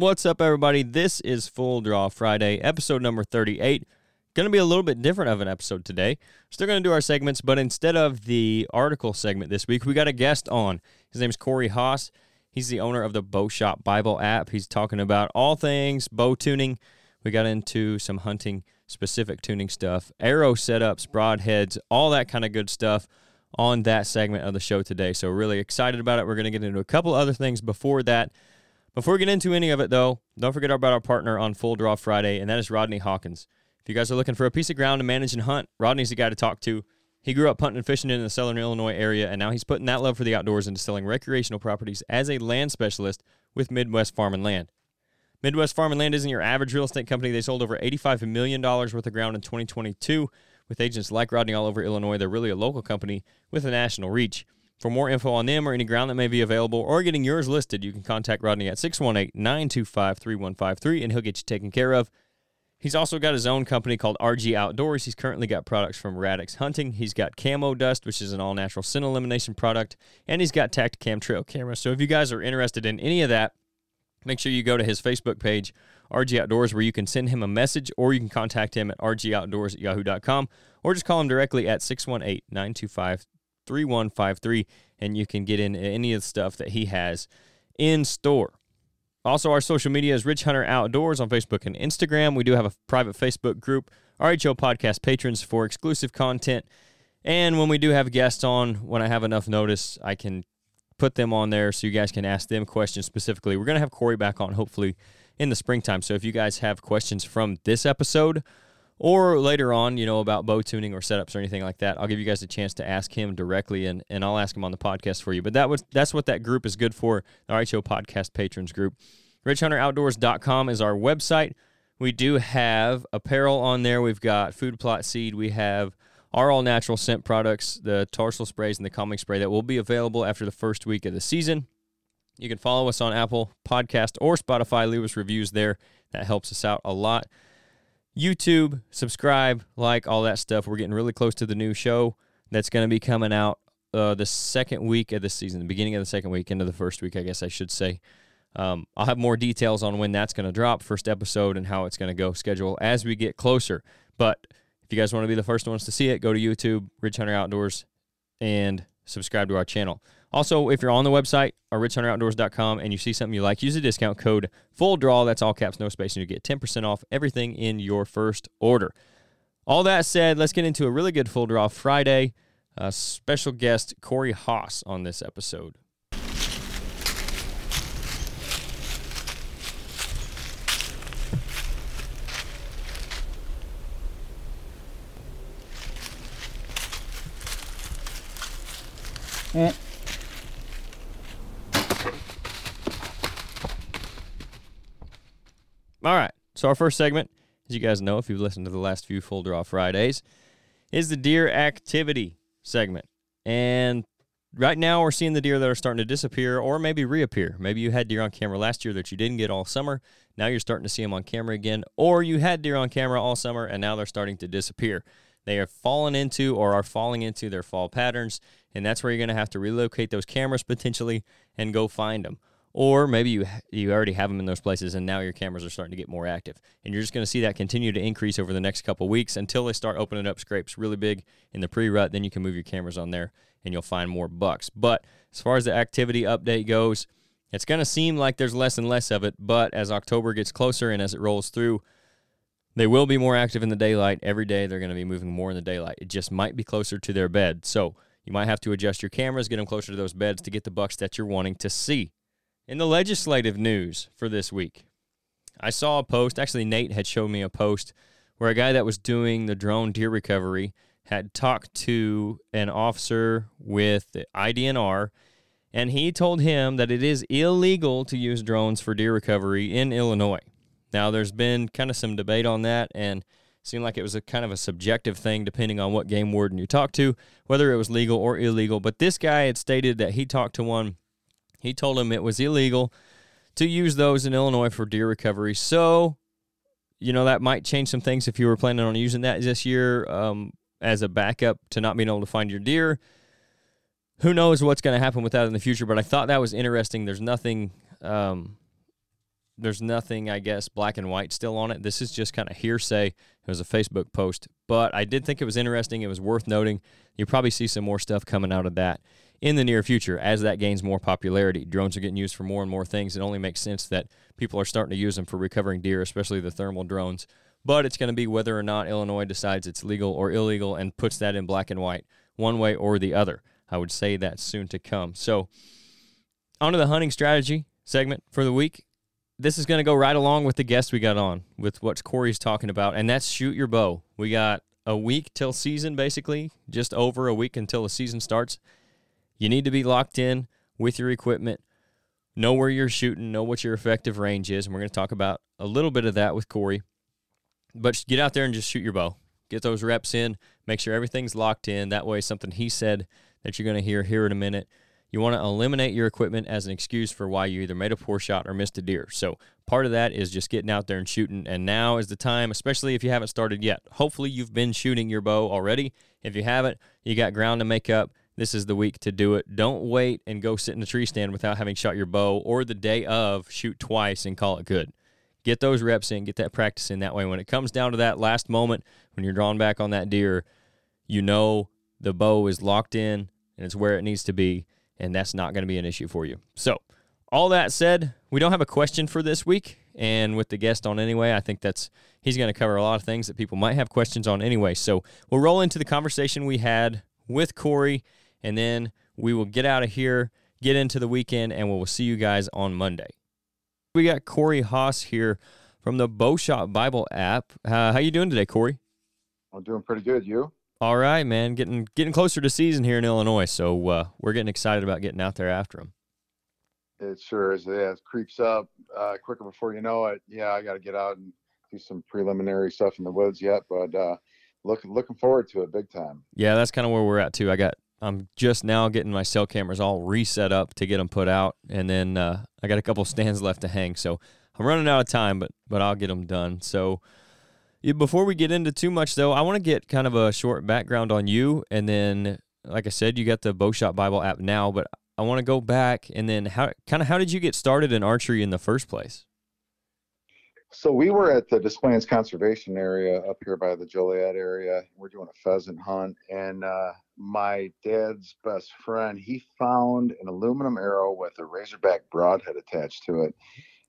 What's up, everybody? This is Full Draw Friday, episode number 38. Going to be a little bit different of an episode today. Still going to do our segments, but instead of the article segment this week, we got a guest on. His name's Corey Haas. He's the owner of the Bow Shop Bible app. He's talking about all things bow tuning. We got into some hunting specific tuning stuff, arrow setups, broadheads, all that kind of good stuff on that segment of the show today. So, really excited about it. We're going to get into a couple other things before that. Before we get into any of it, though, don't forget about our partner on Full Draw Friday, and that is Rodney Hawkins. If you guys are looking for a piece of ground to manage and hunt, Rodney's the guy to talk to. He grew up hunting and fishing in the southern Illinois area, and now he's putting that love for the outdoors into selling recreational properties as a land specialist with Midwest Farm and Land. Midwest Farm and Land isn't your average real estate company. They sold over $85 million worth of ground in 2022 with agents like Rodney all over Illinois. They're really a local company with a national reach. For more info on them or any ground that may be available or getting yours listed, you can contact Rodney at 618 925 3153 and he'll get you taken care of. He's also got his own company called RG Outdoors. He's currently got products from Radix Hunting. He's got Camo Dust, which is an all natural scent elimination product, and he's got Tactacam trail Camera. So if you guys are interested in any of that, make sure you go to his Facebook page, RG Outdoors, where you can send him a message or you can contact him at rgoutdoors at yahoo.com or just call him directly at 618 925 3153 and you can get in any of the stuff that he has in store. Also, our social media is Ridge Hunter Outdoors on Facebook and Instagram. We do have a private Facebook group, RHO Podcast Patrons, for exclusive content. And when we do have guests on, when I have enough notice, I can put them on there so you guys can ask them questions specifically. We're going to have Corey back on hopefully in the springtime. So if you guys have questions from this episode or later on, you know, about bow tuning or setups or anything like that, I'll give you guys a chance to ask him directly and, and I'll ask him on the podcast for you. But that was that's what that group is good for, the RHO Podcast Patrons group. RidgeHunterOutdoors.com is our website. We do have apparel on there. We've got food plot seed. We have our all natural scent products, the tarsal sprays and the calming spray that will be available after the first week of the season. You can follow us on Apple Podcast or Spotify. Leave us reviews there. That helps us out a lot. YouTube, subscribe, like all that stuff. We're getting really close to the new show that's going to be coming out uh, the second week of the season, the beginning of the second week into the first week, I guess I should say. Um, I'll have more details on when that's going to drop, first episode, and how it's going to go schedule as we get closer. But if you guys want to be the first ones to see it, go to YouTube, Ridge Hunter Outdoors, and subscribe to our channel. Also, if you're on the website or ridgehunteroutdoors.com and you see something you like, use the discount code full draw. That's all caps, no space, and you get 10% off everything in your first order. All that said, let's get into a really good full draw Friday. Uh, special guest Corey Haas on this episode. Eh. All right. So our first segment, as you guys know, if you've listened to the last few full draw Fridays, is the deer activity segment. And right now we're seeing the deer that are starting to disappear or maybe reappear. Maybe you had deer on camera last year that you didn't get all summer. Now you're starting to see them on camera again. Or you had deer on camera all summer and now they're starting to disappear. They are fallen into or are falling into their fall patterns. And that's where you're going to have to relocate those cameras potentially and go find them or maybe you you already have them in those places and now your cameras are starting to get more active. And you're just going to see that continue to increase over the next couple weeks until they start opening up scrapes really big in the pre-rut. Then you can move your cameras on there and you'll find more bucks. But as far as the activity update goes it's going to seem like there's less and less of it but as october gets closer and as it rolls through they will be more active in the daylight. Every day they're going to be moving more in the daylight. It just might be closer to their bed. So you might have to adjust your cameras get them closer to those beds to get the bucks that you're wanting to see in the legislative news for this week, I saw a post. Actually, Nate had showed me a post where a guy that was doing the drone deer recovery had talked to an officer with the IDNR, and he told him that it is illegal to use drones for deer recovery in Illinois. Now, there's been kind of some debate on that, and seemed like it was a kind of a subjective thing depending on what game warden you talk to, whether it was legal or illegal. But this guy had stated that he talked to one he told him it was illegal to use those in Illinois for deer recovery. So, you know, that might change some things if you were planning on using that this year um, as a backup to not being able to find your deer. Who knows what's going to happen with that in the future? But I thought that was interesting. There's nothing, um, there's nothing, I guess, black and white still on it. This is just kind of hearsay. It was a Facebook post, but I did think it was interesting. It was worth noting. You'll probably see some more stuff coming out of that in the near future as that gains more popularity. Drones are getting used for more and more things. It only makes sense that people are starting to use them for recovering deer, especially the thermal drones. But it's going to be whether or not Illinois decides it's legal or illegal and puts that in black and white, one way or the other. I would say that's soon to come. So, on to the hunting strategy segment for the week. This is going to go right along with the guest we got on, with what Corey's talking about, and that's shoot your bow. We got a week till season, basically, just over a week until the season starts. You need to be locked in with your equipment, know where you're shooting, know what your effective range is. And we're going to talk about a little bit of that with Corey. But get out there and just shoot your bow. Get those reps in. Make sure everything's locked in. That way, something he said that you're going to hear here in a minute. You want to eliminate your equipment as an excuse for why you either made a poor shot or missed a deer. So, part of that is just getting out there and shooting. And now is the time, especially if you haven't started yet. Hopefully, you've been shooting your bow already. If you haven't, you got ground to make up this is the week to do it. Don't wait and go sit in the tree stand without having shot your bow or the day of shoot twice and call it good. Get those reps in, get that practice in. That way, when it comes down to that last moment, when you're drawn back on that deer, you know the bow is locked in and it's where it needs to be, and that's not going to be an issue for you. So, all that said, we don't have a question for this week. And with the guest on anyway, I think that's he's going to cover a lot of things that people might have questions on anyway. So we'll roll into the conversation we had with Corey and then we will get out of here, get into the weekend, and we'll see you guys on Monday. We got Corey Haas here from the Bow Shop Bible app. Uh, how you doing today, Corey? I'm doing pretty good. You? All right, man. Getting getting closer to season here in Illinois, so uh, we're getting excited about getting out there after them. It sure is. Yeah, it creeps up uh, quicker before you know it. Yeah, I got to get out and do some preliminary stuff in the woods yet, but uh, looking looking forward to it big time. Yeah, that's kind of where we're at too. I got I'm just now getting my cell cameras all reset up to get them put out, and then uh, I got a couple stands left to hang. So I'm running out of time, but but I'll get them done. So before we get into too much, though, I want to get kind of a short background on you, and then, like I said, you got the Bow Shop Bible app now, but I want to go back and then how kind of how did you get started in archery in the first place? So we were at the Des Plaines Conservation Area up here by the Joliet area. We're doing a pheasant hunt, and uh, my dad's best friend he found an aluminum arrow with a razorback broadhead attached to it.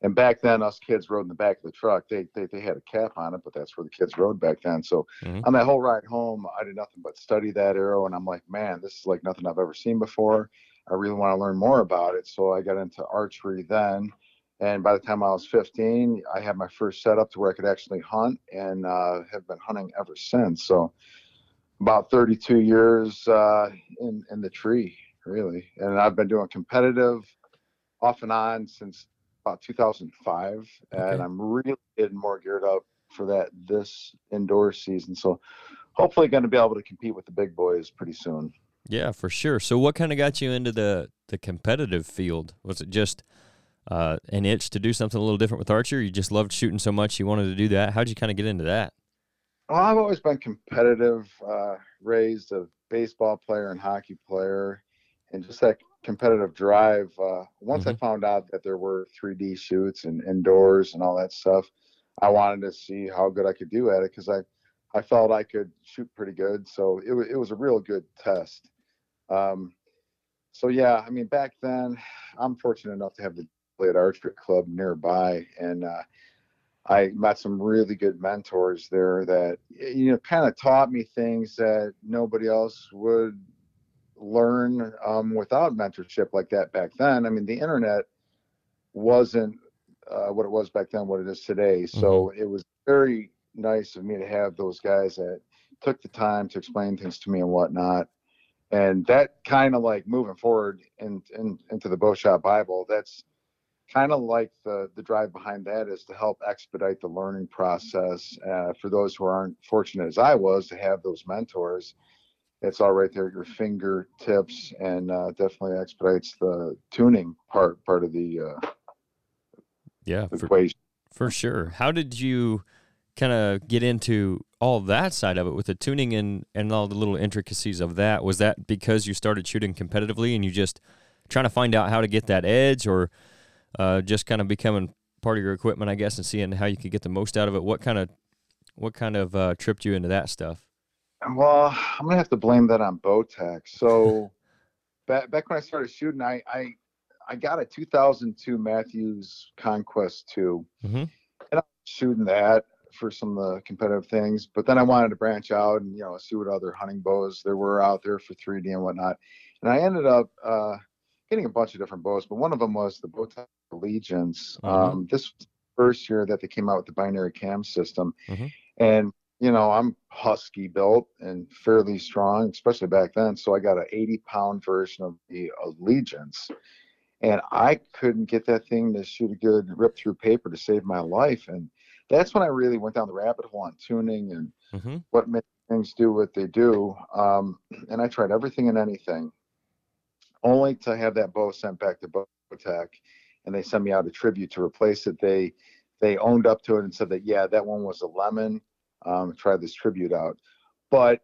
And back then, us kids rode in the back of the truck. They they, they had a cap on it, but that's where the kids rode back then. So mm-hmm. on that whole ride home, I did nothing but study that arrow, and I'm like, man, this is like nothing I've ever seen before. I really want to learn more about it. So I got into archery then and by the time I was 15, I had my first setup to where I could actually hunt and uh, have been hunting ever since. So about 32 years uh, in, in the tree, really. And I've been doing competitive off and on since about 2005. Okay. And I'm really getting more geared up for that this indoor season. So hopefully going to be able to compete with the big boys pretty soon. Yeah, for sure. So what kind of got you into the, the competitive field? Was it just – uh, an itch to do something a little different with archery? You just loved shooting so much you wanted to do that. How'd you kind of get into that? Well, I've always been competitive, uh, raised a baseball player and hockey player, and just that competitive drive. Uh, once mm-hmm. I found out that there were 3D shoots and indoors and all that stuff, I wanted to see how good I could do at it because I, I felt I could shoot pretty good. So it, it was a real good test. Um, so yeah, I mean, back then, I'm fortunate enough to have the play at archery club nearby, and uh, I met some really good mentors there that you know kind of taught me things that nobody else would learn um, without mentorship like that back then. I mean, the internet wasn't uh, what it was back then, what it is today. So mm-hmm. it was very nice of me to have those guys that took the time to explain things to me and whatnot. And that kind of like moving forward in, in, into the Bow Shop Bible, that's kind of like the the drive behind that is to help expedite the learning process uh, for those who aren't fortunate as I was to have those mentors. It's all right there at your fingertips, and uh, definitely expedites the tuning part part of the uh, yeah equation for, for sure. How did you kind of get into all that side of it with the tuning and and all the little intricacies of that? Was that because you started shooting competitively and you just trying to find out how to get that edge, or uh, just kind of becoming part of your equipment, I guess, and seeing how you could get the most out of it. What kind of what kind of uh, tripped you into that stuff? Well, I'm gonna have to blame that on Bowtech. So back back when I started shooting, I I, I got a 2002 Mathews Conquest 2, Mhm. and I was shooting that for some of the competitive things. But then I wanted to branch out and you know see what other hunting bows there were out there for 3D and whatnot. And I ended up uh, getting a bunch of different bows, but one of them was the Bowtech Allegiance. Mhm. Um, this was the first year that they came out with the binary cam system, Mhm. and you know, I'm husky built and fairly strong, especially back then. So I got an 80 pound version of the Allegiance. And I couldn't get that thing to shoot a good rip through paper to save my life. And that's when I really went down the rabbit hole on tuning and Mm-hmm. what makes things do what they do. Um, and I tried everything and anything, only to have that bow sent back to Bowtech, and they sent me out a tribute to replace it. They they owned up to it and said that yeah, that one was a lemon. Um, try this tribute out, but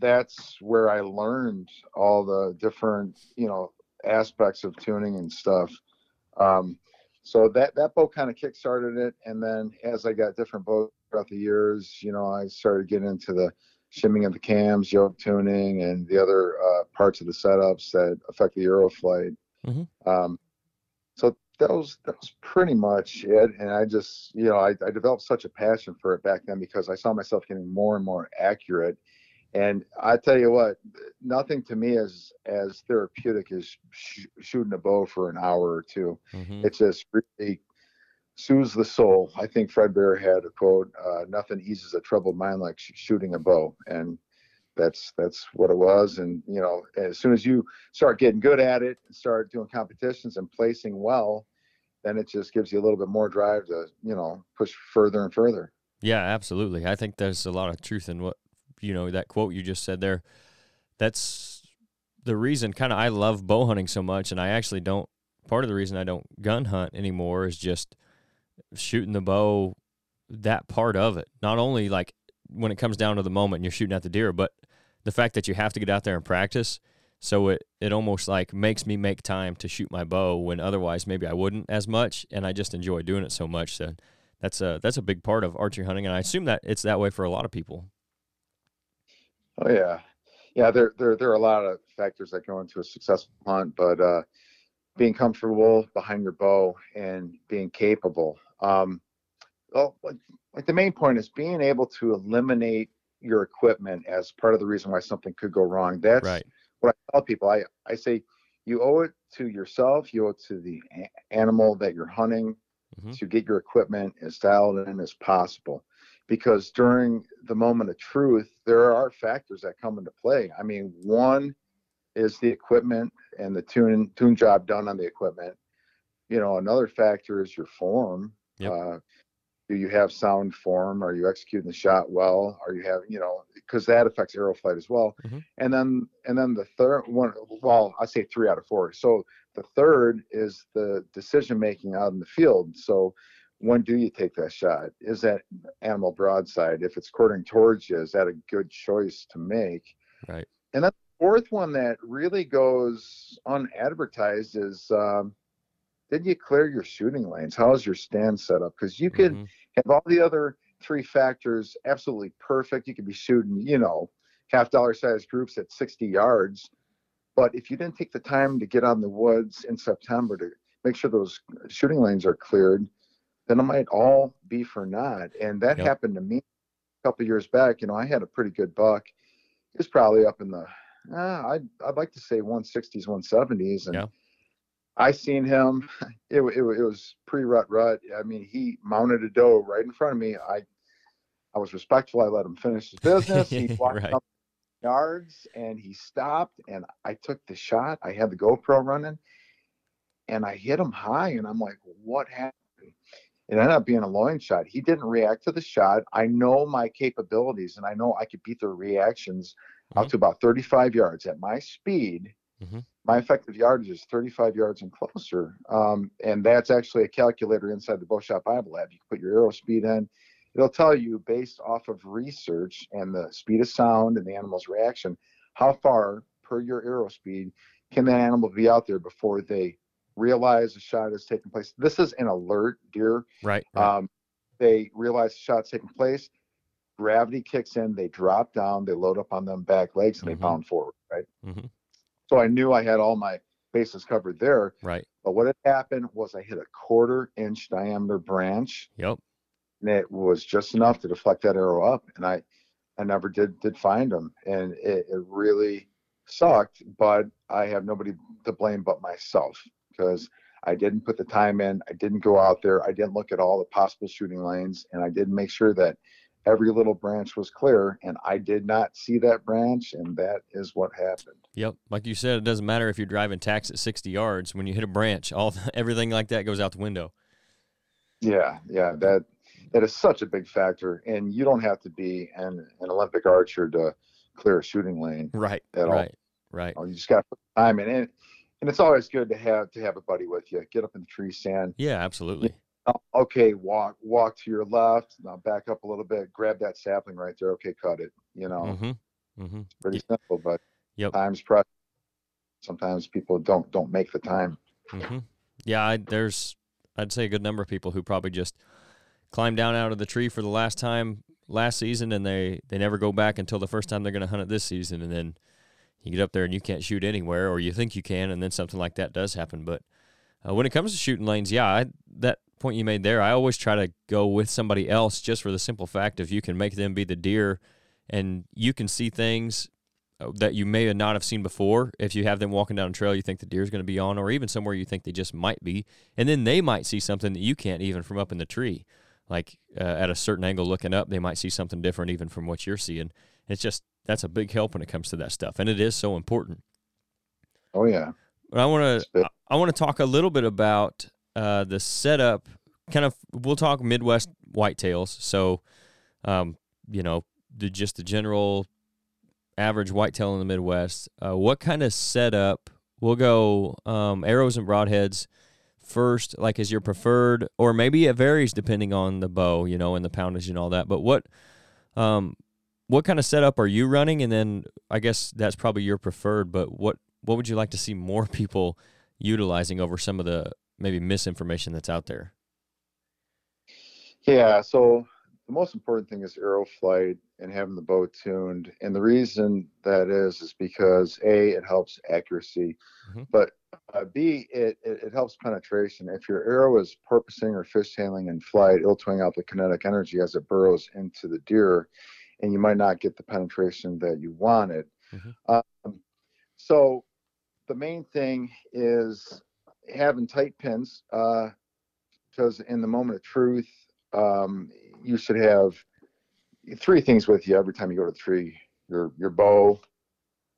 that's where I learned all the different you know aspects of tuning and stuff. Um, so that that bow kind of kickstarted it, and then as I got different bows throughout the years, you know, I started getting into the shimming of the cams, yoke tuning, and the other uh, parts of the setups that affect the arrow flight. Mhm. Um, so that was that was pretty much it. And I just, you know, I, I developed such a passion for it back then because I saw myself getting more and more accurate. And I tell you what, nothing to me is as therapeutic as sh- shooting a bow for an hour or two Mm-hmm. it just really soothes the soul. I think Fred Bear had a quote: uh, "Nothing eases a troubled mind like sh- shooting a bow," and that's that's what it was. And you know, as soon as you start getting good at it and start doing competitions and placing well, then it just gives you a little bit more drive to you know push further and further. Yeah, absolutely. I think there's a lot of truth in what you know that quote you just said there. That's the reason kind of I love bow hunting so much and I actually don't part of the reason I don't gun hunt anymore is just shooting the bow that part of it. Not only like when it comes down to the moment and you're shooting at the deer, but the fact that you have to get out there and practice. So it, it almost like makes me make time to shoot my bow when otherwise maybe I wouldn't as much. And I just enjoy doing it so much. So that's a that's a big part of archery hunting, and I assume that it's that way for a lot of people. Oh yeah, yeah. There there there are a lot of factors that go into a successful hunt, but uh, being comfortable behind your bow and being capable. Um, well, like, the main point is being able to eliminate your equipment as part of the reason why something could go wrong. That's Right. what I tell people. I I say you owe it to yourself. You owe it to the animal that you're hunting Mhm. to get your equipment as dialed in as possible. Because during the moment of truth, there are factors that come into play. I mean, one is the equipment and the tune tune job done on the equipment. You know, another factor is your form. Yep. Uh, do you have sound form? Are you executing the shot well? Are you having, you know, because that affects arrow flight as well. Mhm. And then, and then the third one, well, I say three out of four. So the third is the decision making out in the field. So when do you take that shot? Is that animal broadside? If it's quartering towards you, is that a good choice to make? Right. And then the fourth one that really goes unadvertised is um, did you clear your shooting lanes? How's your stand set up? Because you could Mhm. have all the other three factors absolutely perfect. You could be shooting, you know, half dollar size groups at 60 yards. But if you didn't take the time to get on the woods in September to make sure those shooting lanes are cleared, then it might all be for naught. And that Yep. happened to me a couple years back. You know, I had a pretty good buck. He was probably up in the, uh, I'd, I'd like to say 160s, 170s. And Yeah. I seen him. It, it, it was pre rut rut. I mean, he mounted a doe right in front of me. I I was respectful. I let him finish his business. He walked Right. up yards and he stopped and I took the shot. I had the GoPro running and I hit him high and I'm like, what happened? It ended up being a loin shot. He didn't react to the shot. I know my capabilities and I know I could beat their reactions out Mhm. to about 35 yards at my speed. Mhm. My effective yardage is 35 yards and closer. Um, and that's actually a calculator inside the Bow Shop Bible app. You can put your arrow speed in. It'll tell you based off of research and the speed of sound and the animal's reaction, how far per your arrow speed can that animal be out there before they realize a shot is taking place. This is an alert deer. Right. right. Um, they realize the shot's taking place. Gravity kicks in. They drop down. They load up on them back legs and Mhm. they bound forward. Right. Mhm. So I knew I had all my bases covered there. Right. But what had happened was I hit a quarter inch diameter branch Yep. and it was just enough to deflect that arrow up. And I, I never did did find them, and it, it really sucked. But I have nobody to blame but myself because I didn't put the time in. I didn't go out there. I didn't look at all the possible shooting lanes, and I didn't make sure that every little branch was clear. And I did not see that branch, and that is what happened. Yep. Like you said, it doesn't matter if you're driving tacks at 60 yards. When you hit a branch, all everything like that goes out the window. Yeah, yeah, that that is such a big factor, and you don't have to be an, an Olympic archer to clear a shooting lane. Right. At all. right. Right. You just got to put the time in, and and it's always good to have to have a buddy with you. Get up in the tree stand. Yeah. Absolutely. Oh, okay, walk walk to your left. Now back up a little bit. Grab that sapling right there. Okay, cut it. You know, Mm-hmm. Mm-hmm. pretty simple, but Yep. times press. Sometimes people don't don't make the time. Mm-hmm. Yeah. I, there's, I'd say a good number of people who probably just climb down out of the tree for the last time last season, and they they never go back until the first time they're going to hunt it this season, and then you get up there and you can't shoot anywhere, or you think you can, and then something like that does happen. But uh, when it comes to shooting lanes, yeah, I, that point you made there, I always try to go with somebody else just for the simple fact if you can make them be the deer, and you can see things uh, that you may not have seen before. If you have them walking down a trail you think the deer is going to be on, or even somewhere you think they just might be, and then they might see something that you can't even from up in the tree. Like uh, at a certain angle looking up, they might see something different even from what you're seeing. It's just that's a big help when it comes to that stuff, and it is so important. Oh yeah, But I want to. I want to talk a little bit about uh, the setup. Kind of, we'll talk Midwest whitetails. So, um, you know, the just the general average whitetail in the Midwest. Uh, what kind of setup? We'll go um, arrows and broadheads first, like is your preferred, or maybe it varies depending on the bow, you know, and the poundage and all that. But what, um, what kind of setup are you running? And then I guess that's probably your preferred. But what what would you like to see more people utilizing over some of the maybe misinformation that's out there? yeah. So the most important thing is arrow flight and having the bow tuned. And the reason that is is because a it helps accuracy, Mhm. but uh, b it, it it helps penetration. If your arrow is porpoising or fishtailing in flight, it'll twing out the kinetic energy as it burrows into the deer, and you might not get the penetration that you wanted. Mhm. Um, so the main thing is having tight pins uh, because in the moment of truth um, you should have three things with you every time you go to the tree your your bow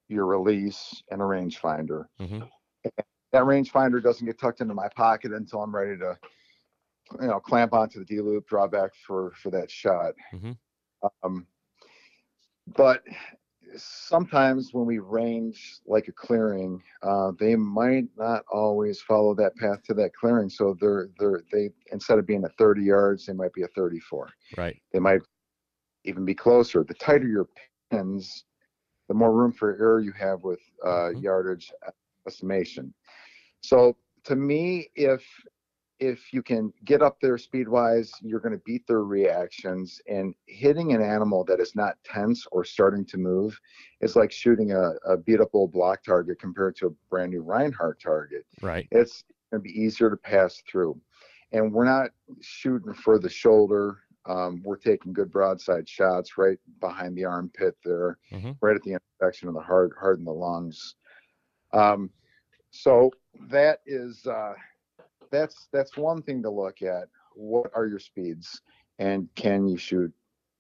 your release and a rangefinder Mhm. that rangefinder doesn't get tucked into my pocket until i'm ready to you know clamp onto the d loop draw back for for that shot Mhm. um, but sometimes when we range like a clearing, uh, they might not always follow that path to that clearing. So they're they're they instead of being at 30 yards, they might be at 34. Right. They might even be closer. The tighter your pins, the more room for error you have with uh, Mhm. yardage estimation. So to me, if if you can get up there speed wise, you're going to beat their reactions. And hitting an animal that is not tense or starting to move is like shooting a, a beat up old block target compared to a brand new Rinehart target. Right. It's going to be easier to pass through. And we're not shooting for the shoulder. Um, we're taking good broadside shots right behind the armpit there, Mhm. right at the intersection of the heart, heart and the lungs. Um, so that is uh, that's that's one thing to look at. What are your speeds, and can you shoot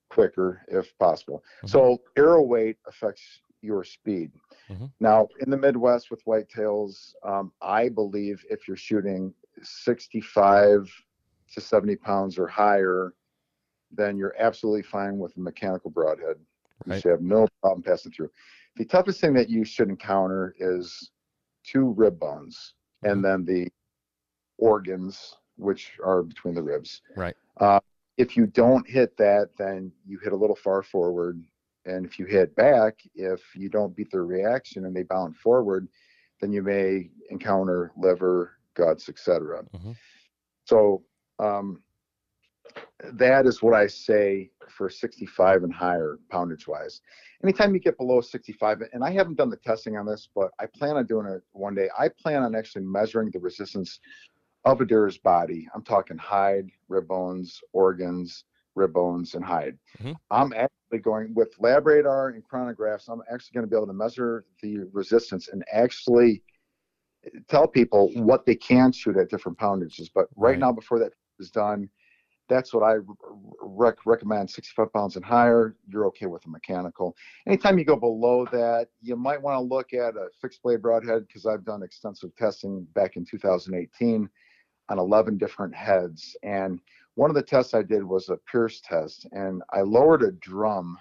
quicker if possible? Mhm. So arrow weight affects your speed. Mhm. Now in the Midwest with whitetails, um, I believe if you're shooting 65 to 70 pounds or higher, then you're absolutely fine with a mechanical broadhead. You should have no problem passing through. The toughest thing that you should encounter is two rib bones and then the organs, which are between the ribs. Right. Uh, if you don't hit that, then you hit a little far forward. And if you hit back, if you don't beat their reaction and they bound forward, then you may encounter liver, guts, etc. Mhm. So um, that is what I say for 65 and higher poundage wise. Anytime you get below 65, and I haven't done the testing on this, but I plan on doing it one day. I plan on actually measuring the resistance of a deer's body. I'm talking hide, rib bones, organs, rib bones, and hide. Mhm. I'm actually going with lab radar and chronographs. I'm actually going to be able to measure the resistance and actually tell people what they can shoot at different poundages. But right, Right. now, before that is done, that's what I rec- recommend 65 pounds and higher. You're okay with a mechanical. Anytime you go below that, you might want to look at a fixed blade broadhead because I've done extensive testing back in 2018 on 11 different heads. And one of the tests I did was a Pierce test, and I lowered a drum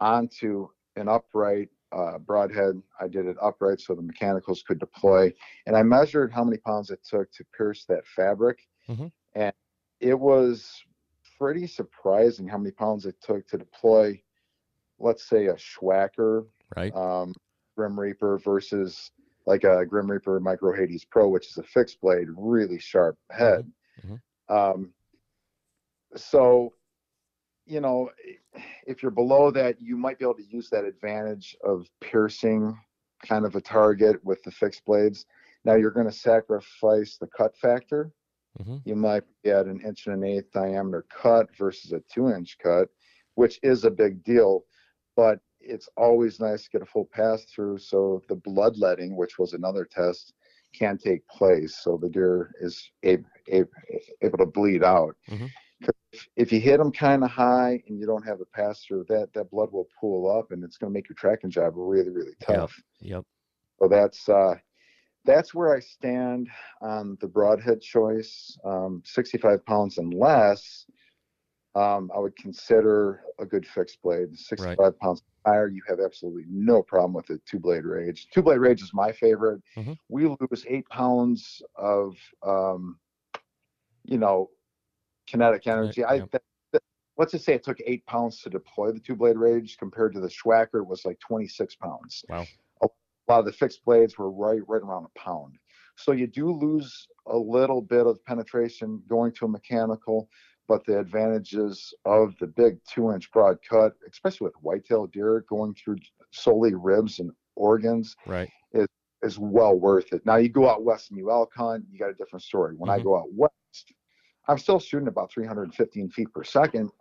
onto an upright uh, broadhead. I did it upright so the mechanicals could deploy, and I measured how many pounds it took to pierce that fabric, Mhm. and it was pretty surprising how many pounds it took to deploy. Let's say a Swhacker Right. um, Grim Reaper versus like a Grim Reaper Micro Hades Pro, which is a fixed blade, really sharp head. Mhm. Um, so, you know, if you're below that, you might be able to use that advantage of piercing kind of a target with the fixed blades. Now you're going to sacrifice the cut factor. Mhm. You might be at an inch and an eighth diameter cut versus a two inch cut, which is a big deal. But it's always nice to get a full pass through so the bloodletting, which was another test, can take place. So the deer is able, able, able to bleed out. Mhm. 'Cause If, if you hit them kind of high and you don't have a pass through, that, that blood will pool up and it's going to make your tracking job really, really tough. Yep. So that's uh, that's where I stand on the broadhead choice. Um, 65 pounds and less, um, I would consider a good fixed blade. 65 pounds higher, you have absolutely no problem with it. Two blade rage. Two blade rage is my favorite. Mhm. We lose eight pounds of, um, you know, kinetic energy. I yep. th- th- let's just say it took eight pounds to deploy the two blade rage compared to the Swhacker it was like 26 pounds Wow. a lot of the fixed blades were right right around a pound. So you do lose a little bit of penetration going to a mechanical, but the advantages of the big two inch broad cut, especially with whitetail deer going through solely ribs and organs, Right. is well worth it. Now you go out west and you elk hunt, you got a different story. When I Mhm. go out west, I'm still shooting about 315 feet per second,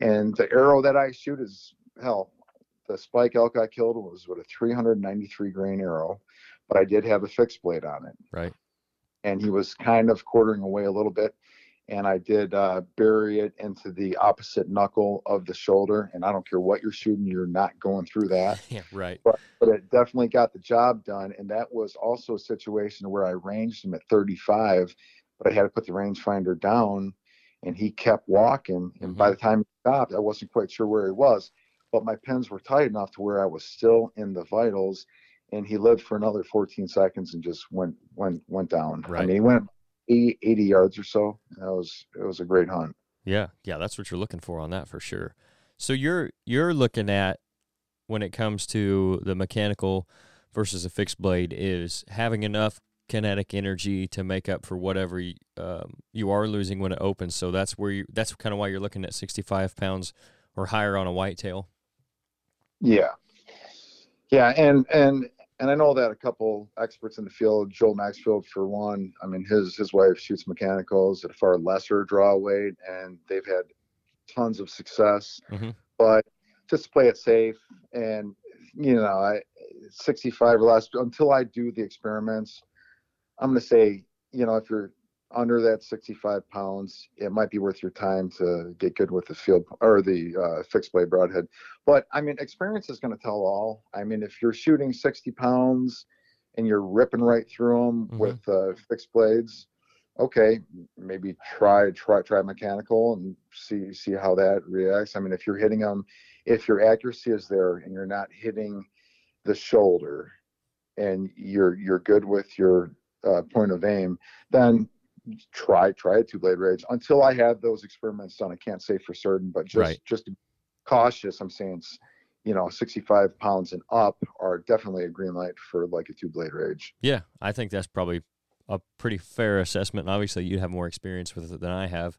and the arrow that I shoot is hell. The spike elk I killed was with a 393 grain arrow, but I did have a fixed blade on it, Right. and he was kind of quartering away a little bit. And I did uh, bury it into the opposite knuckle of the shoulder. And I don't care what you're shooting, you're not going through that Yeah. Right. but it definitely got the job done. And that was also a situation where I ranged him at 35, but I had to put the rangefinder down and he kept walking. And by the time he stopped, I wasn't quite sure where he was, but my pins were tight enough to where I was still in the vitals. And he lived for another 14 seconds and just went went went down. Right. I mean, he went 80, 80 yards or so. That was it was a great hunt. Yeah, yeah, that's what you're looking for on that for sure. So you're you're looking at when it comes to the mechanical versus a fixed blade is having enough kinetic energy to make up for whatever you, um, you are losing when it opens. So that's where you that's kind of why you're looking at 65 pounds or higher on a whitetail. Yeah. Yeah, and and and I know that a couple experts in the field, Joel Maxfield for one, I mean his his wife shoots mechanicals at a far lesser draw weight and they've had tons of success. Mhm. But just to play it safe and you know, I 65 or less until I do the experiments, I'm gonna say, you know, if you're under that 65 pounds, it might be worth your time to get good with the field or the uh, fixed blade broadhead. But I mean, experience is going to tell all. I mean, if you're shooting 60 pounds and you're ripping right through them Mhm. with uh, fixed blades, okay, maybe try try try mechanical and see see how that reacts. I mean, if you're hitting them, if your accuracy is there and you're not hitting the shoulder, and you're you're good with your uh, point of aim, then try try a two blade rage. Until I have those experiments done, I can't say for certain, but just Right. just to be cautious. I'm saying, it's, you know, 65 pounds and up are definitely a green light for like a two blade rage. Yeah, I think that's probably a pretty fair assessment. And obviously, you have more experience with it than I have.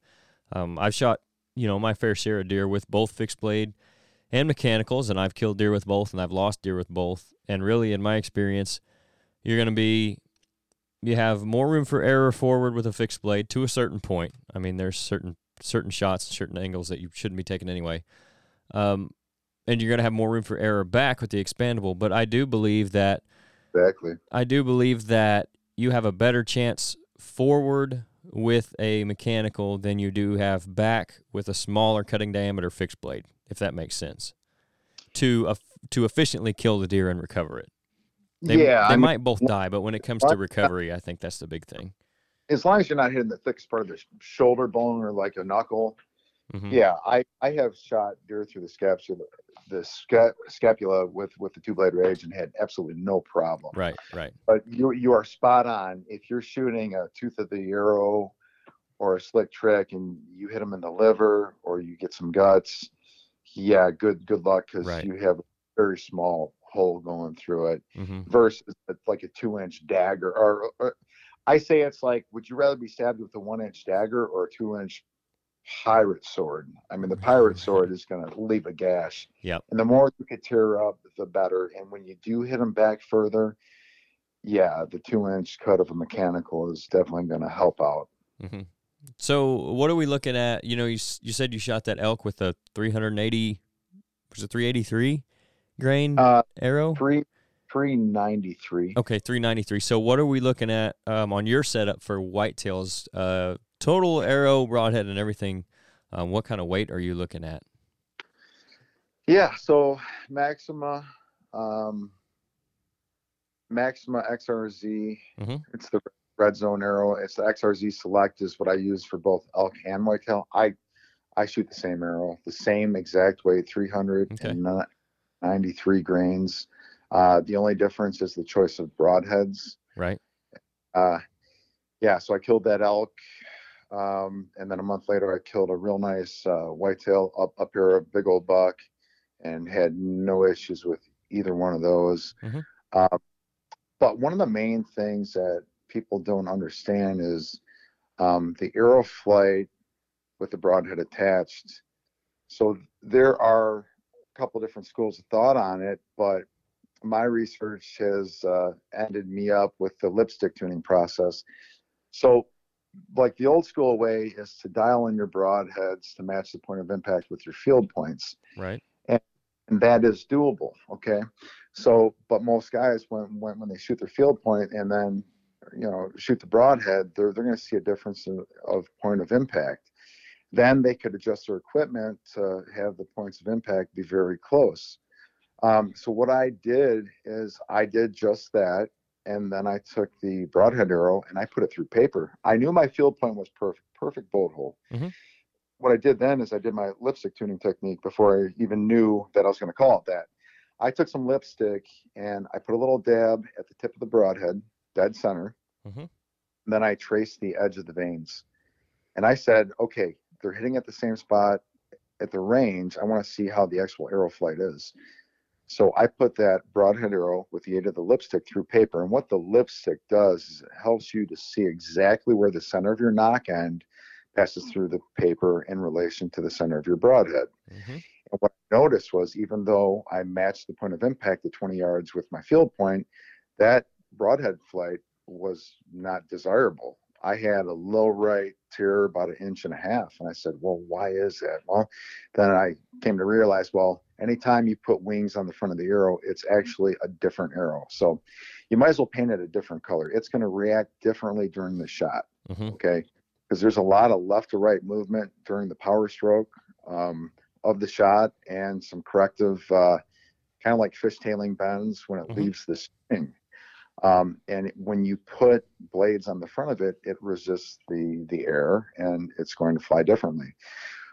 Um, I've shot, you know, my fair share of deer with both fixed blade and mechanicals, and I've killed deer with both, and I've lost deer with both. And really, in my experience, you're going to be you have more room for error forward with a fixed blade to a certain point. I mean, there's certain certain shots, certain angles that you shouldn't be taking anyway. Um, and you're going to have more room for error back with the expandable. But I do believe that exactly. I do believe that you have a better chance forward with a mechanical than you do have back with a smaller cutting diameter fixed blade, if that makes sense. To uh, to efficiently kill the deer and recover it. They, yeah, they I mean, might both die, but when it comes to recovery, I think that's the big thing. as long as you're not hitting the thickest part of the shoulder bone or like a knuckle. Mhm. Yeah, I I have shot deer through the scapula, the sca- scapula with with the two blade rage and had absolutely no problem. Right, right. But you you are spot on. If you're shooting a tooth of the arrow or a slick trick and you hit them in the liver or you get some guts, yeah, good good luck because Right. you have a very small hole going through it hmm versus it's like a two inch dagger or, or I say it's like would you rather be stabbed with a one inch dagger or a two inch pirate sword? I mean the pirate sword is gonna leave a gash. Yep. And the more you could tear up, the better. And when you do hit them back further, yeah, the two inch cut of a mechanical is definitely gonna help out. Mm-hmm. So, what are we looking at? You know, you you said you shot that elk with a 380, was it 383 grain Uh arrow? three three ninety three. Okay, 393. So, what are we looking at um, on your setup for whitetails? Uh, total arrow, broadhead, and everything. Um, what kind of weight are you looking at? Yeah, so Maxima, um, Maxima XRZ. Mhm. It's the red zone arrow. It's the XRZ Select is what I use for both elk and whitetail. I I shoot the same arrow, the same exact weight, 393 grains. Uh, the only difference is the choice of broadheads. Right. Uh, yeah, so I killed that elk, um, and then a month later I killed a real nice uh, whitetail up up here, a big old buck, and had no issues with either one of those. Mhm. Uh, but one of the main things that people don't understand is um, the arrow flight with the broadhead attached. So there are couple different schools of thought on it, but my research has uh, ended me up with the lipstick tuning process. So, like the old school way is to dial in your broadheads to match the point of impact with your field points, Right. and and that is doable. Okay, so but most guys when when, when they shoot their field point and then you know shoot the broadhead, they're they're going to see a difference in, of point of impact. Then they could adjust their equipment to have the points of impact be very close. Um, so what I did is I did just that, and then I took the broadhead arrow and I put it through paper. I knew my field point was perfect, perfect bullet hole. Mhm. What I did then is I did my lipstick tuning technique before I even knew that I was going to call it that. I took some lipstick and I put a little dab at the tip of the broadhead, dead center. Mhm. And then I traced the edge of the vanes. And I said, okay, they're hitting at the same spot at the range. I want to see how the actual arrow flight is. So I put that broadhead arrow with the aid of the lipstick through paper. And what the lipstick does is it helps you to see exactly where the center of your nock end passes through the paper in relation to the center of your broadhead. hmm And what I noticed was even though I matched the point of impact at 20 yards with my field point, that broadhead flight was not desirable. I had a low right tear about an inch and a half. And I said, well, why is that? Well, then I came to realize, well, anytime you put wings on the front of the arrow, it's actually a different arrow. So you might as well paint it a different color. It's going to react differently during the shot hmm okay because there's a lot of left to right movement during the power stroke um, of the shot and some corrective uh, kind of like fishtailing bends when it Mhm. leaves the string um, and when you put blades on the front of it it resists the the air and it's going to fly differently.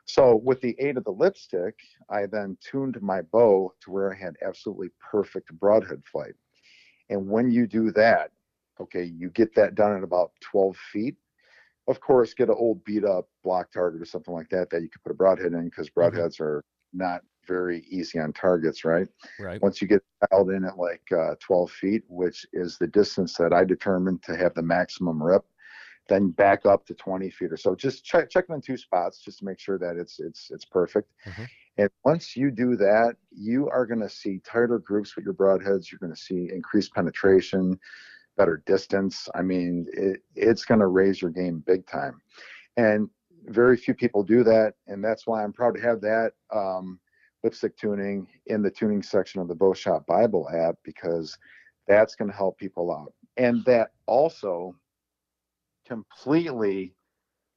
So with the aid of the lipstick i then tuned my bow to where i had absolutely perfect broadhead flight. And when you do that okay you get that done at about 12 feet. Of course, get an old beat up block target or something like that that you could put a broadhead in because broadheads are not very easy on targets, right? Right. Once you get dialed in at like uh, 12 feet, which is the distance that I determined to have the maximum rip, then back up to 20 feet or so. Just check check them in two spots just to make sure that it's it's it's perfect. Mhm. And once you do that, you are going to see tighter groups with your broadheads. You're going to see increased penetration, better distance. I mean, it, it's going to raise your game big time. And very few people do that, and that's why I'm proud to have that um, lipstick tuning in the tuning section of the Bow Shop Bible app because that's going to help people out. And that also completely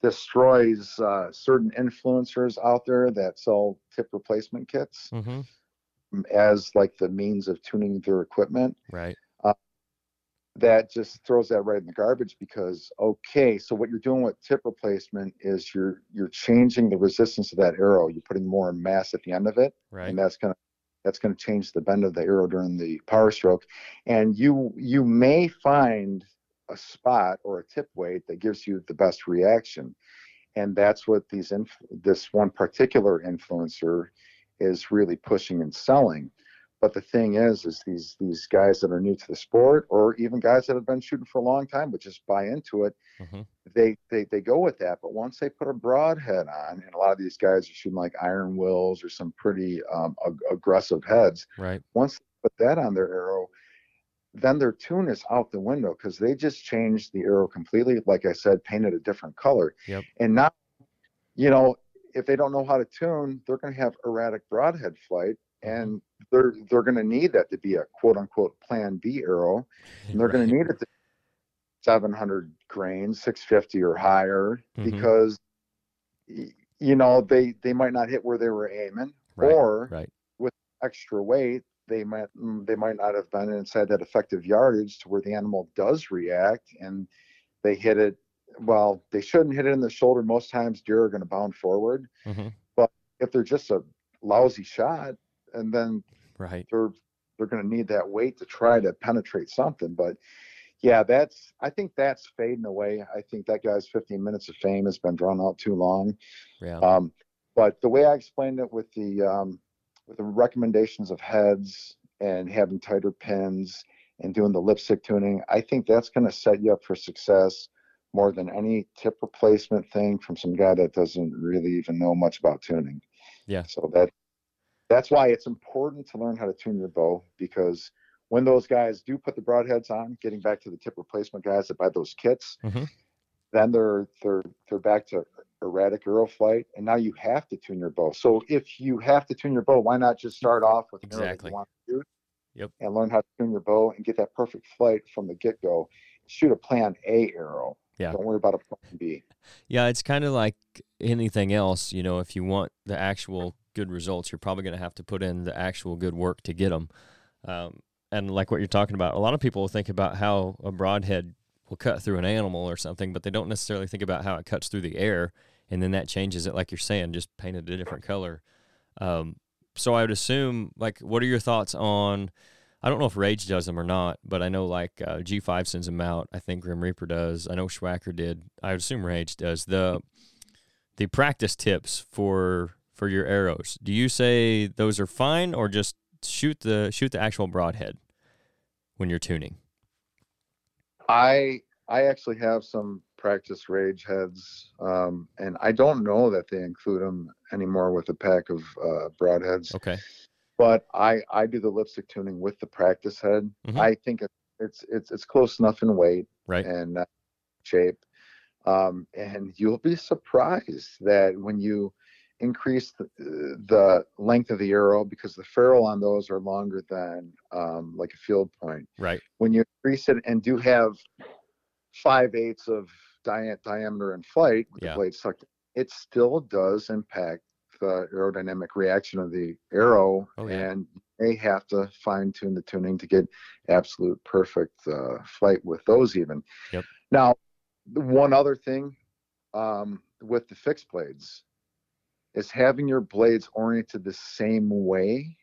destroys uh, certain influencers out there that sell tip replacement kits Mm-hmm. as like the means of tuning their equipment Right. That just throws that right in the garbage because okay so what you're doing with tip replacement is you're you're changing the resistance of that arrow. You're putting more mass at the end of it Right. and that's going to that's going to change the bend of the arrow during the power stroke. And you you may find a spot or a tip weight that gives you the best reaction. And that's what these inf- this one particular influencer is really pushing and selling but the thing is is these these guys that are new to the sport or even guys that have been shooting for a long time but just buy into it Mhm. they they they go with that but once they put a broadhead on and a lot of these guys are shooting like iron wills or some pretty um, ag- aggressive heads Right. once they put that on their arrow then their tune is out the window because they just changed the arrow completely like i said painted a different color Yep. and now you know if they don't know how to tune they're going to have erratic broadhead flight and they're they're going to need that to be a quote unquote plan b arrow and they're going to need it to 700 grains 650 or higher Mhm. because you know they they might not hit where they were aiming Right, or right. with extra weight they might mm, they might not have been inside that effective yardage to where the animal does react and they hit it well they shouldn't hit it in the shoulder most times deer are going to bound forward Mm-hmm. if they're just a lousy shot and then Right. they're they're going to need that weight to try to penetrate something but yeah that's i think that's fading away i think that guy's 15 minutes of fame has been drawn out too long Yeah. um, but the way i explained it with the um, with the recommendations of heads and having tighter pins and doing the lipstick tuning i think that's going to set you up for success more than any tip replacement thing from some guy that doesn't really even know much about tuning Yeah. so that that's why it's important to learn how to tune your bow because when those guys do put the broadheads on, getting back to the tip replacement guys that buy those kits, Mhm. then they're they're they're back to erratic arrow flight, and now you have to tune your bow. So if you have to tune your bow, why not just start off with an arrow that Exactly. you want to shoot, Yep. and learn how to tune your bow and get that perfect flight from the get go. Shoot a plan A arrow. Yeah. Don't worry about a plan B. Yeah, it's kind of like anything else. You know, if you want the actual good results, you're probably going to have to put in the actual good work to get them. Um, and like what you're talking about, a lot of people think about how a broadhead will cut through an animal or something, but they don't necessarily think about how it cuts through the air, and then that changes it. Like you're saying, just painted a different color. Um, so I would assume, like, what are your thoughts on? I don't know if Rage does them or not, but I know like uh, G5 sends them out. I think Grim Reaper does. I know Swhacker did. I assume Rage does the the practice tips for for your arrows. Do you say those are fine, or just shoot the shoot the actual broadhead when you're tuning? I I actually have some practice rage heads, um, and I don't know that they include them anymore with a pack of uh, broadheads. Okay. But I I do the lipstick tuning with the practice head. Mhm. I think it's it's it's close enough in weight Right. and uh, shape, um, and you'll be surprised that when you increase the, the length of the arrow because the ferrule on those are longer than um, like a field point Right. when you increase it and do have five eighths of dia- diameter in flight with Yeah. the blade sucked, it still does impact the aerodynamic reaction of the arrow, Oh, yeah. and they have to fine tune the tuning to get absolute perfect uh, flight with those even. Yep. Now, one other thing um, with the fixed blades is having your blades oriented the same way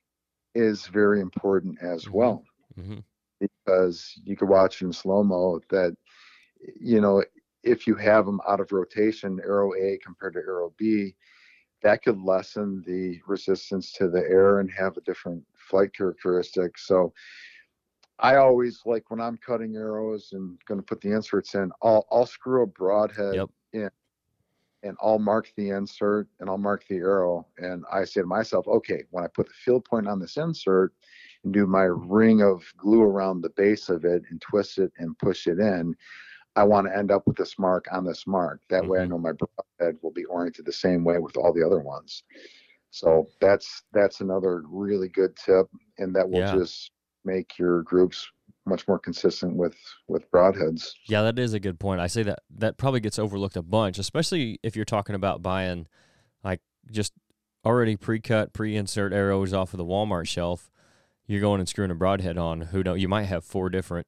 is very important as Mhm. well hmm because you could watch in slow mo that you know if you have them out of rotation arrow a compared to arrow b that could lessen the resistance to the air and have a different flight characteristic. So I always like when I'm cutting arrows and going to put the inserts in, I'll, I'll screw a broadhead Yep. in and I'll mark the insert and I'll mark the arrow. And I say to myself, okay, when I put the field point on this insert and do my ring of glue around the base of it and twist it and push it in, I want to end up with this mark on this mark. That way I Mhm. know my broadhead will be oriented the same way with all the other ones. So that's that's another really good tip, and that will Yeah. just make your groups much more consistent with with broadheads. Yeah, that is a good point. I say that that probably gets overlooked a bunch, especially if you're talking about buying like just already pre-cut, pre-insert arrows off of the Walmart shelf. You're going and screwing a broadhead on. Who know? You might have four different.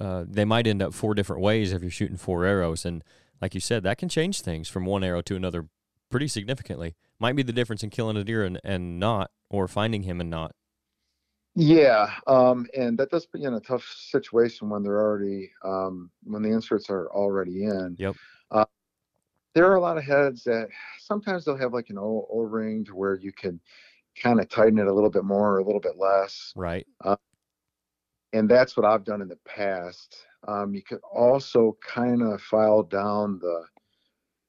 Uh, they might end up four different ways if you're shooting four arrows, and like you said, that can change things from one arrow to another pretty significantly. Might be the difference in killing a deer and, and not, or finding him and not. Yeah, um, and that does put you in a tough situation when they're already um, when the inserts are already in. Yep. Uh, there are a lot of heads that sometimes they'll have like an O, ring to where you can kind of tighten it a little bit more or a little bit less. Right. and that's what I've done in the past. Um, you could also kind of file down the,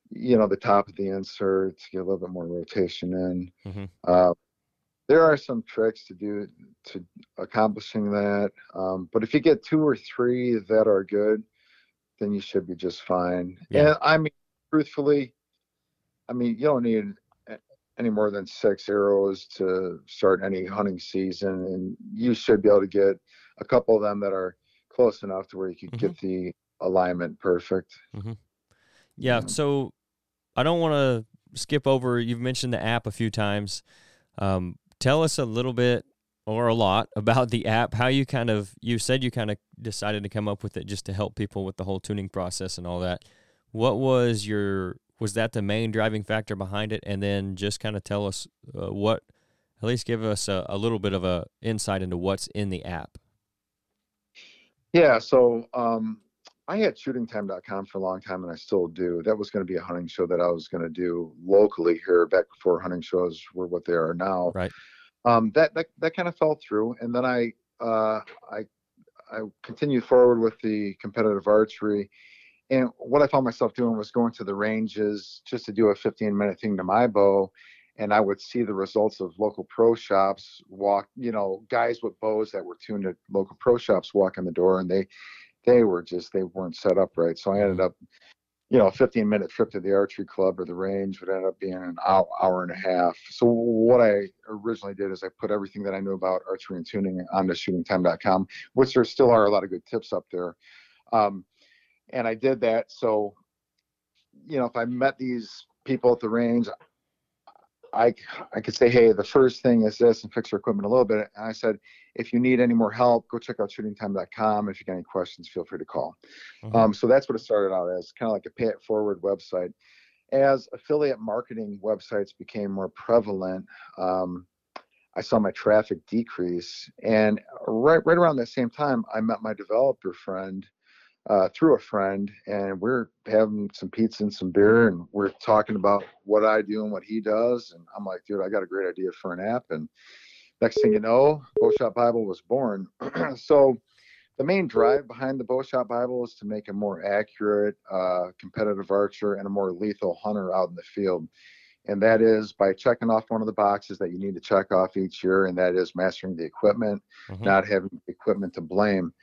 you know, the top of the insert to get a little bit more rotation in. Mhm. Uh, there are some tricks to do to accomplishing that, um, but if you get two or three that are good, then you should be just fine. Yeah. And I mean, truthfully, I mean, you don't need any more than six arrows to start any hunting season, and you should be able to get a couple of them that are close enough to where you can Mhm. get the alignment perfect. Yeah. Yeah. So I don't want to skip over. You've mentioned the app a few times. Um, tell us a little bit or a lot about the app. How you kind of you said you kind of decided to come up with it just to help people with the whole tuning process and all that. What was your was that the main driving factor behind it? And then just kind of tell us uh, what at least give us a, a little bit of a insight into what's in the app. Yeah, so um, I had shootingtime.com for a long time, and I still do. That was going to be a hunting show that I was going to do locally here back before hunting shows were what they are now. Right. Um, that that that kind of fell through, and then I uh, I I continued forward with the competitive archery. And what I found myself doing was going to the ranges just to do a 15 minute thing to my bow. And I would see the results of local pro shops walk, you know, guys with bows that were tuned at local pro shops walk in the door and they, they were just, they weren't set up right. So I ended up, you know, a 15 minute trip to the archery club or the range would end up being an hour, hour and a half. So what I originally did is I put everything that I knew about archery and tuning onto shootingtime.com, which there still are a lot of good tips up there. Um, and I did that. So, you know, if I met these people at the range, I I could say, hey, the first thing is this, and fix your equipment a little bit. And I said, if you need any more help, go check out shootingtime.com. If you got any questions, feel free to call. Mhm. Um, so that's what it started out as, kind of like a pay it forward website. As affiliate marketing websites became more prevalent, um, I saw my traffic decrease. And right right around that same time, I met my developer friend uh, through a friend, and we're having some pizza and some beer, and we're talking about what I do and what he does. And I'm like, dude, I got a great idea for an app. And next thing you know, Bow Shop Bible was born. so the main drive behind the Bow Shop Bible is to make a more accurate, uh, competitive archer and a more lethal hunter out in the field. And that is by checking off one of the boxes that you need to check off each year, and that is mastering the equipment, Mhm. not having equipment to blame.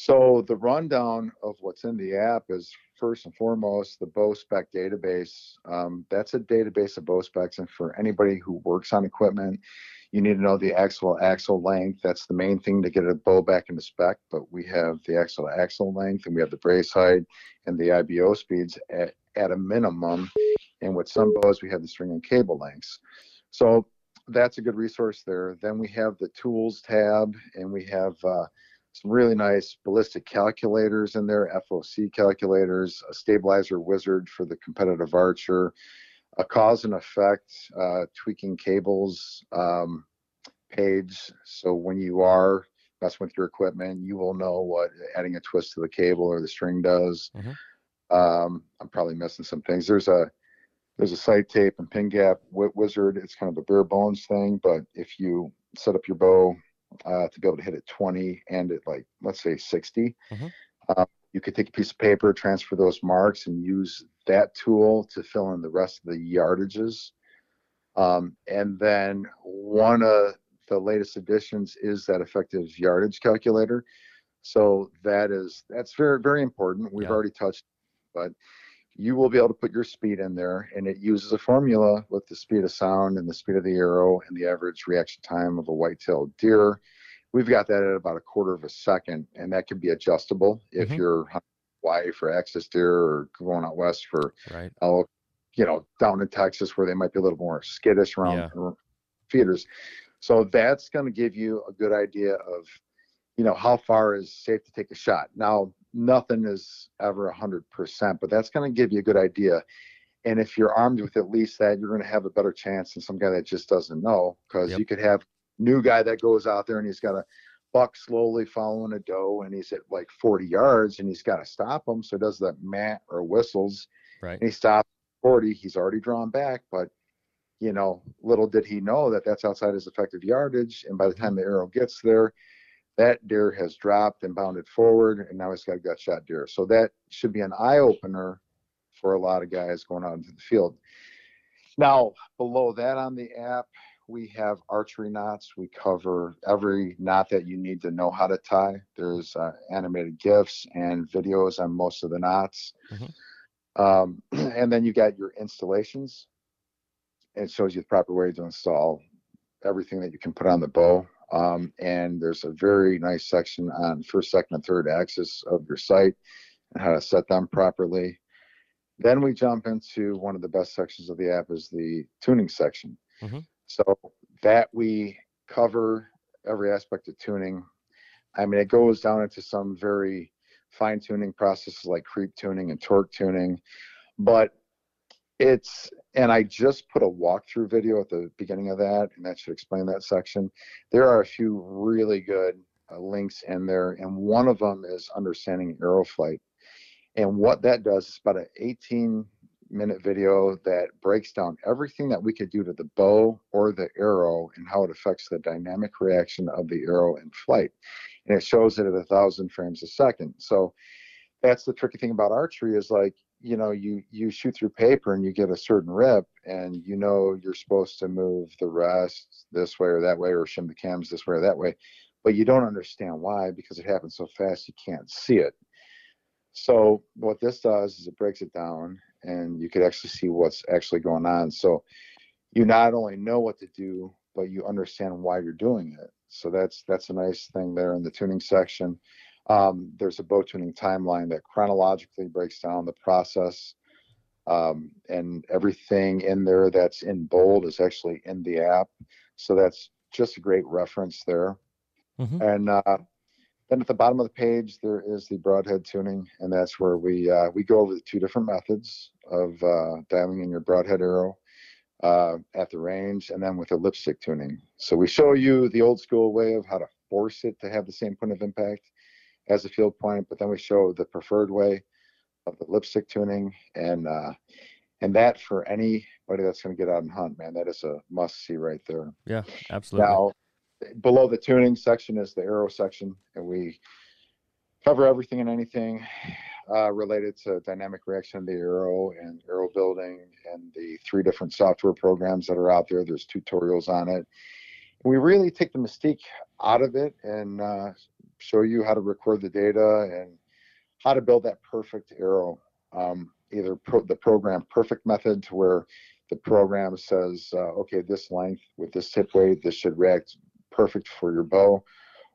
So the rundown of what's in the app is first and foremost the bow spec database. Um, that's a database of bow specs, and for anybody who works on equipment, you need to know the axle axle length. That's the main thing to get a bow back into spec. But we have the axle axle length, and we have the brace height, and the IBO speeds at, at a minimum. And with some bows, we have the string and cable lengths. So that's a good resource there. Then we have the tools tab, and we have uh, some really nice ballistic calculators in there, FOC calculators, a stabilizer wizard for the competitive archer, a cause and effect uh, tweaking cables um, page. So when you are messing with your equipment, you will know what adding a twist to the cable or the string does. Mhm. Um, I'm probably missing some things. There's a there's a sight tape and pin gap wizard. It's kind of a bare bones thing, but if you set up your bow uh, to be able to hit at 20 and at like let's say 60, mm-hmm. uh, you could take a piece of paper, transfer those marks, and use that tool to fill in the rest of the yardages. Um, and then one of the latest additions is that effective yardage calculator. So that is that's very very important. We've yeah. already touched, but you will be able to put your speed in there, and it uses a formula with the speed of sound and the speed of the arrow and the average reaction time of a white-tailed deer. We've got that at about a quarter of a second, and that can be adjustable if mm-hmm. you're Hawaii for axis deer or going out west for right. elk, you know, down in Texas where they might be a little more skittish around yeah. feeders. So that's going to give you a good idea of, you know, how far is safe to take a shot. Now, nothing is ever 100%, but that's going to give you a good idea. And if you're armed with at least that, you're going to have a better chance than some guy that just doesn't know because yep. you could have new guy that goes out there and he's got a buck slowly following a doe and he's at like 40 yards and he's got to stop him. So does that mat or whistles. Right. And he stops 40. He's already drawn back, but you know, little did he know that that's outside his effective yardage. And by the mm-hmm. time the arrow gets there, that deer has dropped and bounded forward, and now he's got a gut shot deer. So that should be an eye opener for a lot of guys going out into the field. Now, below that on the app, we have archery knots. We cover every knot that you need to know how to tie. There's uh, animated GIFs and videos on most of the knots. Mm-hmm. Um, and then you got your installations it shows you the proper way to install everything that you can put on the bow. Um, and there's a very nice section on first, second, and third axis of your sight and how to set them properly. Then we jump into one of the best sections of the app is the tuning section. Mm-hmm. So that we cover every aspect of tuning. I mean, it goes down into some very fine tuning processes like creep tuning and torque tuning, but it's and I just put a walkthrough video at the beginning of that, and that should explain that section. There are a few really good uh, links in there, and one of them is understanding arrow flight. And what that does is about an 18 minute video that breaks down everything that we could do to the bow or the arrow and how it affects the dynamic reaction of the arrow in flight. And it shows it at a thousand frames a second. So that's the tricky thing about archery is like you know you you shoot through paper and you get a certain rip and you know you're supposed to move the rest this way or that way or shim the cams this way or that way but you don't understand why because it happens so fast you can't see it. So what this does is it breaks it down and you could actually see what's actually going on. So you not only know what to do but you understand why you're doing it. So that's that's a nice thing there in the tuning section um, there's a bow tuning timeline that chronologically breaks down the process. Um, and everything in there that's in bold is actually in the app. So that's just a great reference there. Mm-hmm. And uh, then at the bottom of the page, there is the broadhead tuning, and that's where we uh, we go over the two different methods of uh, dialing in your broadhead arrow uh, at the range, and then with the lipstick tuning. So we show you the old school way of how to force it to have the same point of impact, as a field point, but then we show the preferred way of the lipstick tuning and uh, and that for anybody that's going to get out and hunt, man, that is a must see right there. Yeah, absolutely. Now, below the tuning section is the arrow section, and we cover everything and anything uh, related to dynamic reaction of the arrow and arrow building and the three different software programs that are out there. There's tutorials on it. We really take the mystique out of it and uh, show you how to record the data and how to build that perfect arrow. Um, either pro- the program perfect method to where the program says, uh, okay, this length with this tip weight, this should react perfect for your bow.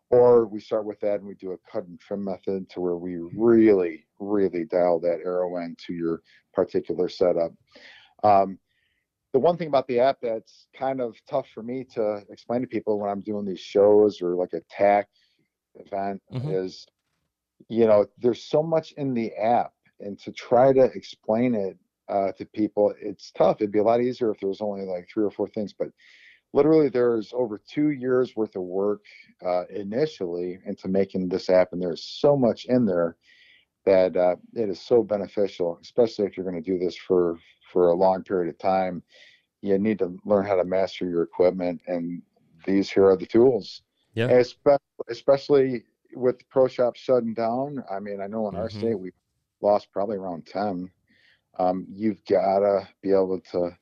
Or we start with that and we do a cut and trim method to where we really, really dial that arrow in to your particular setup. Um, the one thing about the app that's kind of tough for me to explain to people when I'm doing these shows or like a tech event mm-hmm. is you know there's so much in the app and to try to explain it uh, to people it's tough it'd be a lot easier if there was only like three or four things but literally there's over two years worth of work uh, initially into making this app and there's so much in there that uh, it is so beneficial, especially if you're going to do this for for a long period of time. You need to learn how to master your equipment, and these here are the tools. Yeah. Especially, especially with the pro shop shutting down. I mean, I know in our Mhm. state we lost probably around ten. Um, you've got to be able to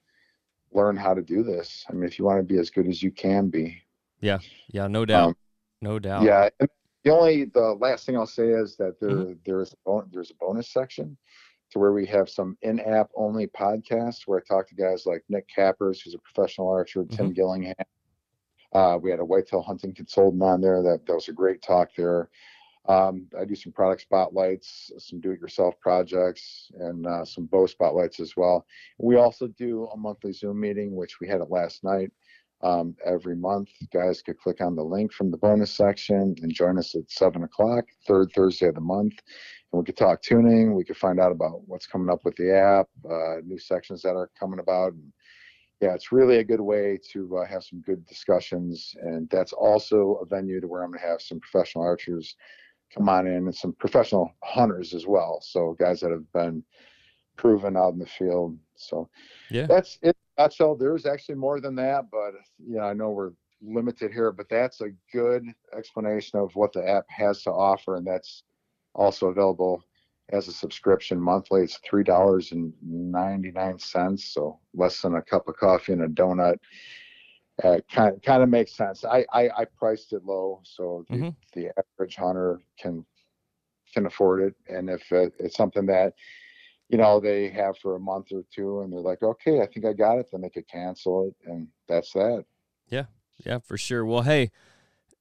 learn how to do this. I mean, if you want to be as good as you can be. Yeah. Yeah, no doubt. Um, no doubt. Yeah. and The only the last thing I'll say is that there Mm-hmm. there is a bon- there's a bonus section to where we have some in-app only podcasts where I talk to guys like Nick Kappers, who's a professional archer, Mm-hmm. Tim Gillingham. Uh, we had a whitetail hunting consultant on there. That that was a great talk there. Um, I do some product spotlights, some do-it-yourself projects, and uh, some bow spotlights as well. We also do a monthly Zoom meeting, which we had it last night. Um, every month, guys could click on the link from the bonus section and join us at seven o'clock, third Thursday of the month, and we could talk tuning. We could find out about what's coming up with the app, uh, new sections that are coming about. And yeah, it's really a good way to uh, have some good discussions, and that's also a venue to where I'm going to have some professional archers come on in and some professional hunters as well. So guys that have been proven out in the field. So Yeah. that's it. Nutshell. There's actually more than that, but yeah, I know we're limited here, but that's a good explanation of what the app has to offer, and that's also available as a subscription monthly. It's three dollars and ninety nine cents, so less than a cup of coffee and a donut. Uh, kind kind of makes sense. I, I I priced it low, so the, Mhm. the average hunter can can afford it, and if it, it's something that you know they have for a month or two, and they're like, okay, I think I got it, then they could cancel it, and that's that. Yeah, Yeah, for sure. Well, hey,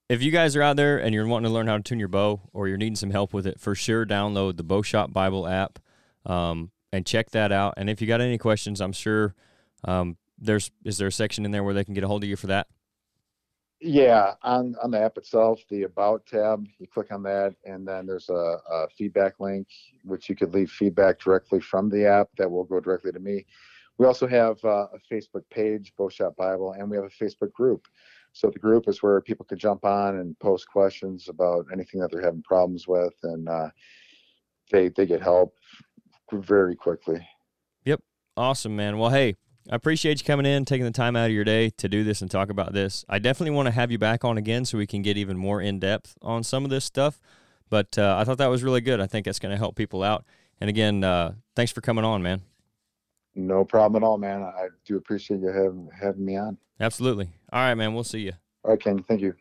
if you guys are out there and you're wanting to learn how to tune your bow or you're needing some help with it, for sure download the Bow Shop Bible app um, and check that out. And if you got any questions, I'm sure um, there's is there a section in there where they can get a hold of you for that? Yeah, on on the app itself, the About tab, you click on that, and then there's a, a feedback link, which you could leave feedback directly from the app that will go directly to me. We also have uh, a Facebook page, Bow Shop Bible, and we have a Facebook group. So the group is where people can jump on and post questions about anything that they're having problems with, and uh, they they get help very quickly. Yep, awesome, man. Well, hey, I appreciate you coming in, taking the time out of your day to do this and talk about this. I definitely want to have you back on again so we can get even more in depth on some of this stuff. But uh, I thought that was really good. I think that's going to help people out. And again, uh, thanks for coming on, man. No problem at all, man. I do appreciate you having having me on. Absolutely. All right, man. We'll see you. All right, Ken. Thank you.